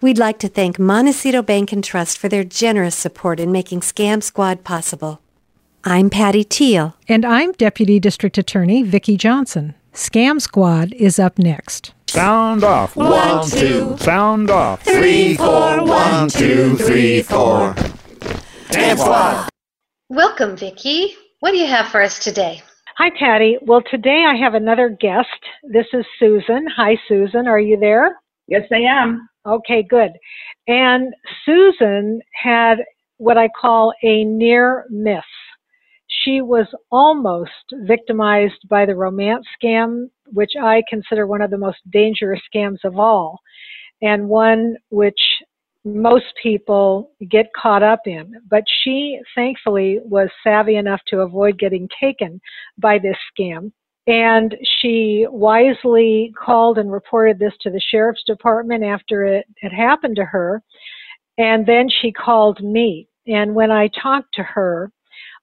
We'd like to thank Montecito Bank and Trust for their generous support in making Scam Squad possible. I'm Patty Teal. And I'm Deputy District Attorney Vicki Johnson. Scam Squad is up next. Sound off. One, two. Sound off. Three, four. One, two, three, four. Scam Squad. Welcome, Vicki. What do you have for us today? Hi, Patty. Well, today I have another guest. This is Susan. Hi, Susan. Are you there? Yes, I am. Okay, good. And Susan had what I call a near miss. She was almost victimized by the romance scam, which I consider one of the most dangerous scams of all, and one which most people get caught up in. But she thankfully was savvy enough to avoid getting taken by this scam. And she wisely called and reported this to the sheriff's department after it had happened to her. And then she called me. And when I talked to her,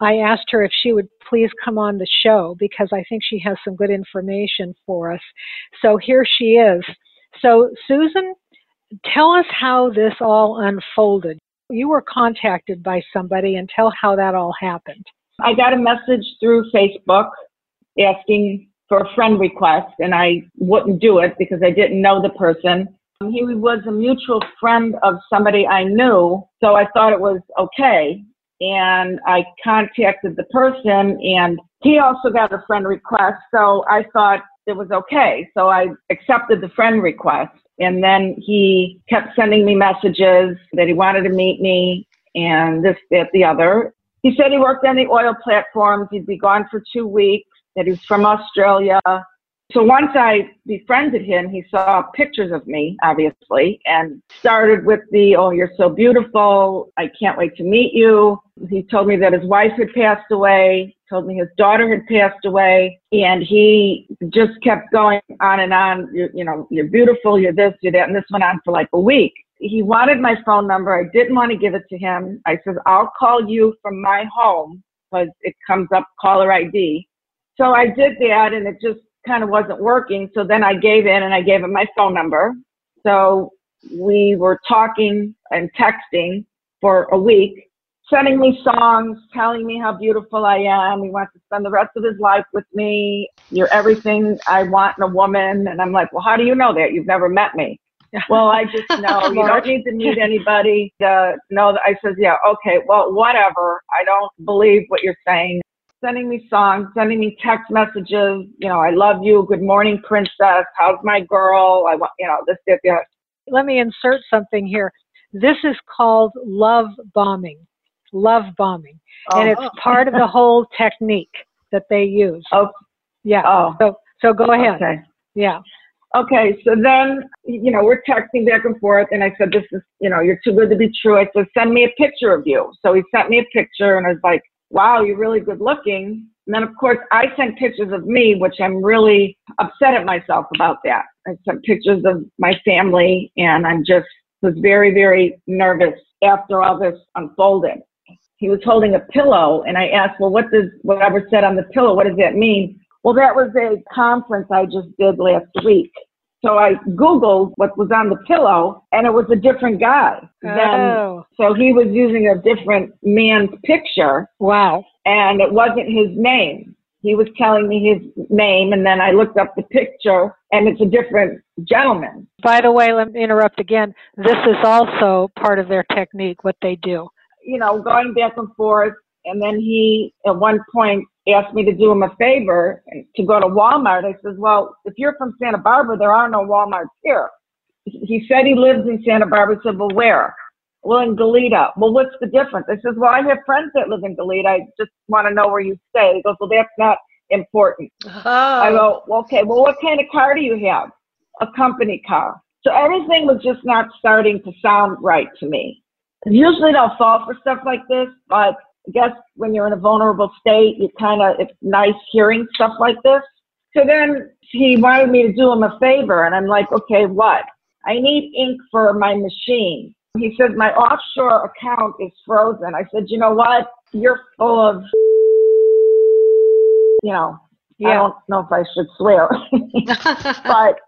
I asked her if she would please come on the show because I think she has some good information for us. So here she is. So, Susan, tell us how this all unfolded. You were contacted by somebody and tell how that all happened. I got a message through Facebook asking for a friend request, and I wouldn't do it because I didn't know the person. He was a mutual friend of somebody I knew, so I thought it was okay. And I contacted the person, and he also got a friend request, so I thought it was okay. So I accepted the friend request. And then he kept sending me messages that he wanted to meet me and this, that, the other. He said he worked on the oil platforms. He'd be gone for two weeks, that he was from Australia. So once I befriended him, he saw pictures of me, obviously, and started with the, oh, you're so beautiful. I can't wait to meet you. He told me that his wife had passed away told me his daughter had passed away and he just kept going on and on you, you know you're beautiful you're this you're that and this went on for like a week he wanted my phone number i didn't want to give it to him i said i'll call you from my home because it comes up caller id so i did that and it just kind of wasn't working so then i gave in and i gave him my phone number so we were talking and texting for a week sending me songs, telling me how beautiful I am. He wants to spend the rest of his life with me. You're everything I want in a woman. And I'm like, well, how do you know that? You've never met me. well, I just know you don't need to meet anybody to know that. I says, yeah, okay, well, whatever. I don't believe what you're saying. Sending me songs, sending me text messages. You know, I love you. Good morning, princess. How's my girl? I want, you know, this, this, this. Let me insert something here. This is called love bombing love bombing, oh. and it's oh. part of the whole technique that they use. Oh, yeah. Oh. So so go ahead. Okay. Yeah. Okay, so then, you know, we're texting back and forth, and I said, This is, you know, you're too good to be true. I said, Send me a picture of you. So he sent me a picture, and I was like, Wow, you're really good looking. And then, of course, I sent pictures of me, which I'm really upset at myself about that. I sent pictures of my family, and I'm just was very, very nervous after all this unfolded he was holding a pillow and I asked, well, what does whatever said on the pillow, what does that mean? Well, that was a conference I just did last week. So I Googled what was on the pillow and it was a different guy. Oh. so he was using a different man's picture. Wow. And it wasn't his name. He was telling me his name and then I looked up the picture and it's a different gentleman. By the way, let me interrupt again. This is also part of their technique, what they do you know, going back and forth. And then he, at one point, asked me to do him a favor to go to Walmart. I says, well, if you're from Santa Barbara, there are no Walmarts here. He said he lives in Santa Barbara. I said, well, where? Well, in Goleta. Well, what's the difference? I says, well, I have friends that live in Goleta. I just want to know where you stay. He goes, well, that's not important. Oh. I go, well, okay, well, what kind of car do you have? A company car. So everything was just not starting to sound right to me. Usually don't fall for stuff like this, but guess when you're in a vulnerable state, you kind of, it's nice hearing stuff like this. So then he wanted me to do him a favor, and I'm like, okay, what? I need ink for my machine. He said, my offshore account is frozen. I said, you know what? You're full of, you know, yeah. I don't know if I should swear. but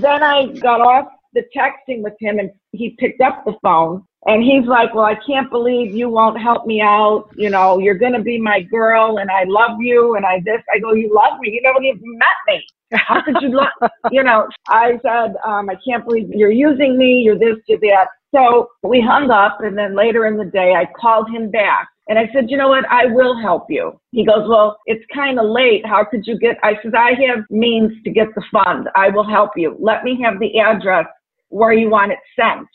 then I got off the texting with him and he picked up the phone and he's like, Well, I can't believe you won't help me out. You know, you're going to be my girl and I love you. And I this, I go, You love me. You never even met me. How could you love, you know, I said, um, I can't believe you're using me. You're this, you're that. So we hung up. And then later in the day, I called him back and I said, you know what? I will help you. He goes, well, it's kind of late. How could you get? I said, I have means to get the fund. I will help you. Let me have the address where you want it sent.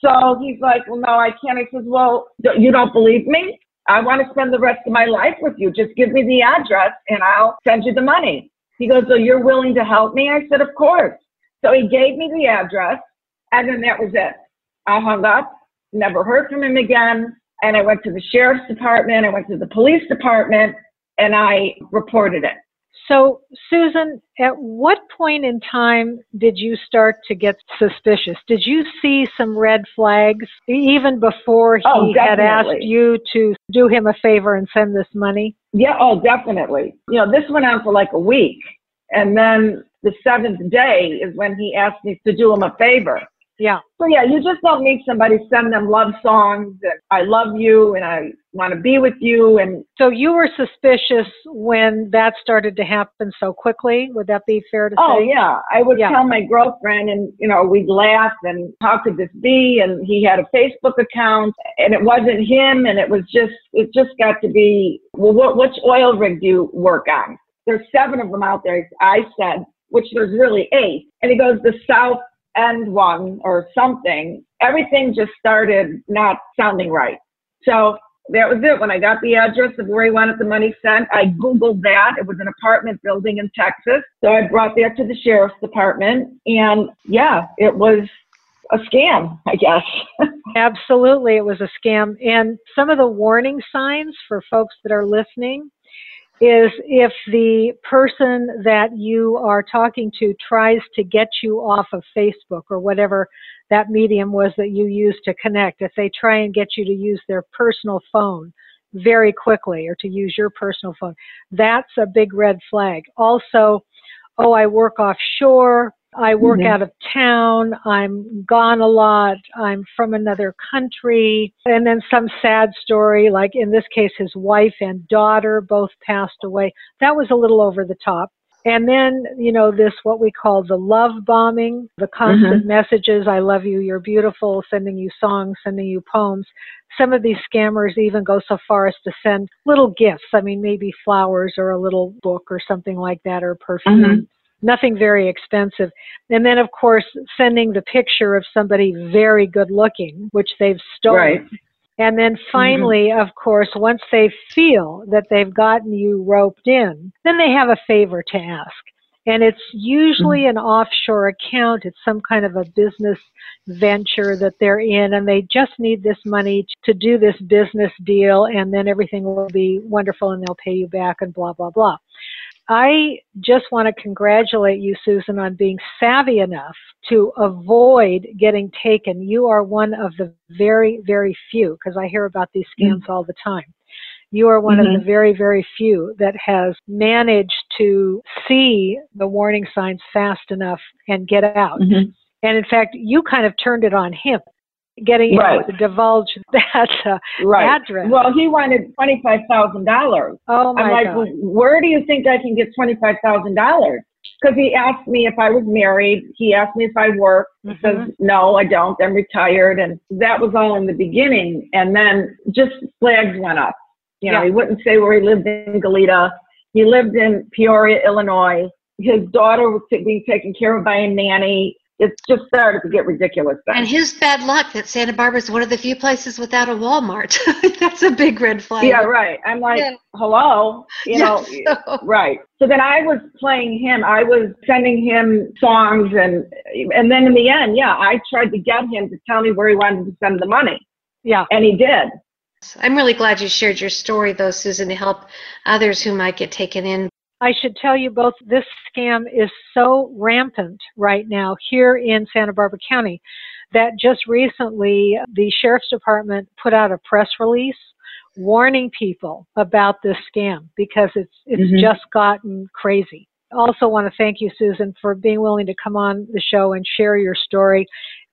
So he's like, well, no, I can't. I says, well, you don't believe me? I want to spend the rest of my life with you. Just give me the address and I'll send you the money. He goes, so you're willing to help me? I said, of course. So he gave me the address and then that was it. I hung up, never heard from him again and I went to the sheriff's department, I went to the police department, and I reported it. So, Susan, at what point in time did you start to get suspicious? Did you see some red flags even before he oh, had asked you to do him a favor and send this money? Yeah, oh, definitely. You know, this went on for like a week. And then the seventh day is when he asked me to do him a favor. Yeah. So yeah, you just don't meet somebody, send them love songs and I love you and I want to be with you and so you were suspicious when that started to happen so quickly. Would that be fair to oh, say? Oh yeah. I would yeah. tell my girlfriend and you know, we'd laugh and how could this be? And he had a Facebook account and it wasn't him and it was just it just got to be well what which oil rig do you work on? There's seven of them out there, I said, which there's really eight. And he goes, the South end one or something, everything just started not sounding right. So that was it. When I got the address of where he wanted the money sent, I Googled that. It was an apartment building in Texas. So I brought that to the sheriff's department. And yeah, it was a scam, I guess. Absolutely, it was a scam. And some of the warning signs for folks that are listening is if the person that you are talking to tries to get you off of Facebook or whatever that medium was that you used to connect, if they try and get you to use their personal phone very quickly or to use your personal phone, that's a big red flag. Also, oh, I work offshore. I work mm-hmm. out of town. I'm gone a lot. I'm from another country. And then some sad story, like in this case, his wife and daughter both passed away. That was a little over the top. And then, you know, this what we call the love bombing, the constant mm-hmm. messages, I love you, you're beautiful, sending you songs, sending you poems. Some of these scammers even go so far as to send little gifts. I mean, maybe flowers or a little book or something like that or perfume. Mm-hmm nothing very expensive. And then, of course, sending the picture of somebody very good looking, which they've stolen. Right. And then finally, mm-hmm. of course, once they feel that they've gotten you roped in, then they have a favor to ask. And it's usually mm-hmm. an offshore account. It's some kind of a business venture that they're in, and they just need this money to do this business deal, and then everything will be wonderful and they'll pay you back and blah, blah, blah. I just want to congratulate you, Susan, on being savvy enough to avoid getting taken. You are one of the very, very few, because I hear about these scams mm-hmm. all the time. You are one mm-hmm. of the very, very few that has managed to see the warning signs fast enough and get out. Mm-hmm. And in fact, you kind of turned it on him getting right. to divulge that uh, right. address. Well, he wanted twenty five thousand dollars. Oh my I'm like, God. Well, where do you think I can get twenty five thousand dollars? Because he asked me if I was married. He asked me if I worked. He mm-hmm. says, no, I don't. I'm retired. And that was all in the beginning. And then just flags went up. You know, yeah. he wouldn't say where he lived in Goleta. He lived in Peoria, Illinois. His daughter was being taken care of by a nanny it's just started to get ridiculous. Then. And his bad luck that Santa Barbara is one of the few places without a Walmart. That's a big red flag. Yeah, right. I'm like, yeah. hello, you know, so. right. So then I was playing him. I was sending him songs, and and then in the end, yeah, I tried to get him to tell me where he wanted to send the money. Yeah, and he did. I'm really glad you shared your story, though, Susan, to help others who might get taken in I should tell you both this scam is so rampant right now here in Santa Barbara County that just recently the Sheriff's Department put out a press release warning people about this scam because it's it's mm-hmm. just gotten crazy. also want to thank you, Susan, for being willing to come on the show and share your story.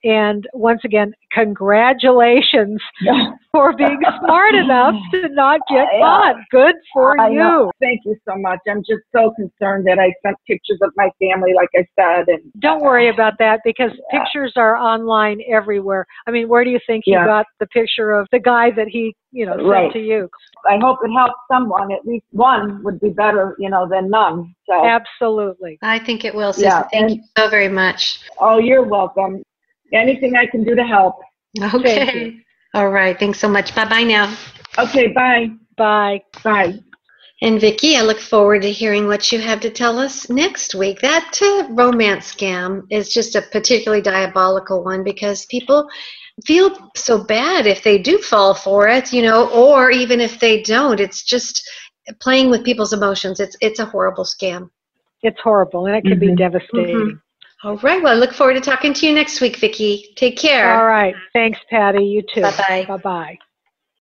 And once again, congratulations for being smart enough to not get caught. Good for I you. know. Thank you so much. I'm just so concerned that I sent pictures of my family, like I said, and Don't worry about that because Yeah. pictures are online everywhere. I mean, where do you think Yeah. you got the picture of the guy that he, you know, sent Right. to you? I hope it helps someone. At least one would be better, you know, than none. So, Absolutely. I think it will, Susan. Yeah, Thank and- you so very much. oh, you're welcome. Anything I can do to help. Okay. All right. Thanks so much. Bye bye now. Okay, bye. Bye. Bye. And Vicki, I look forward to hearing what you have to tell us next week. That uh, romance scam is just a particularly diabolical one because people feel so bad if they do fall for it, you know, or even if they don't. It's just playing with people's emotions. It's it's a horrible scam. It's horrible and it can be Mhm. devastating. All right. Well, I look forward to talking to you next week, Vicki. Take care. All right. Thanks, Patty. You too. Bye-bye. Bye bye.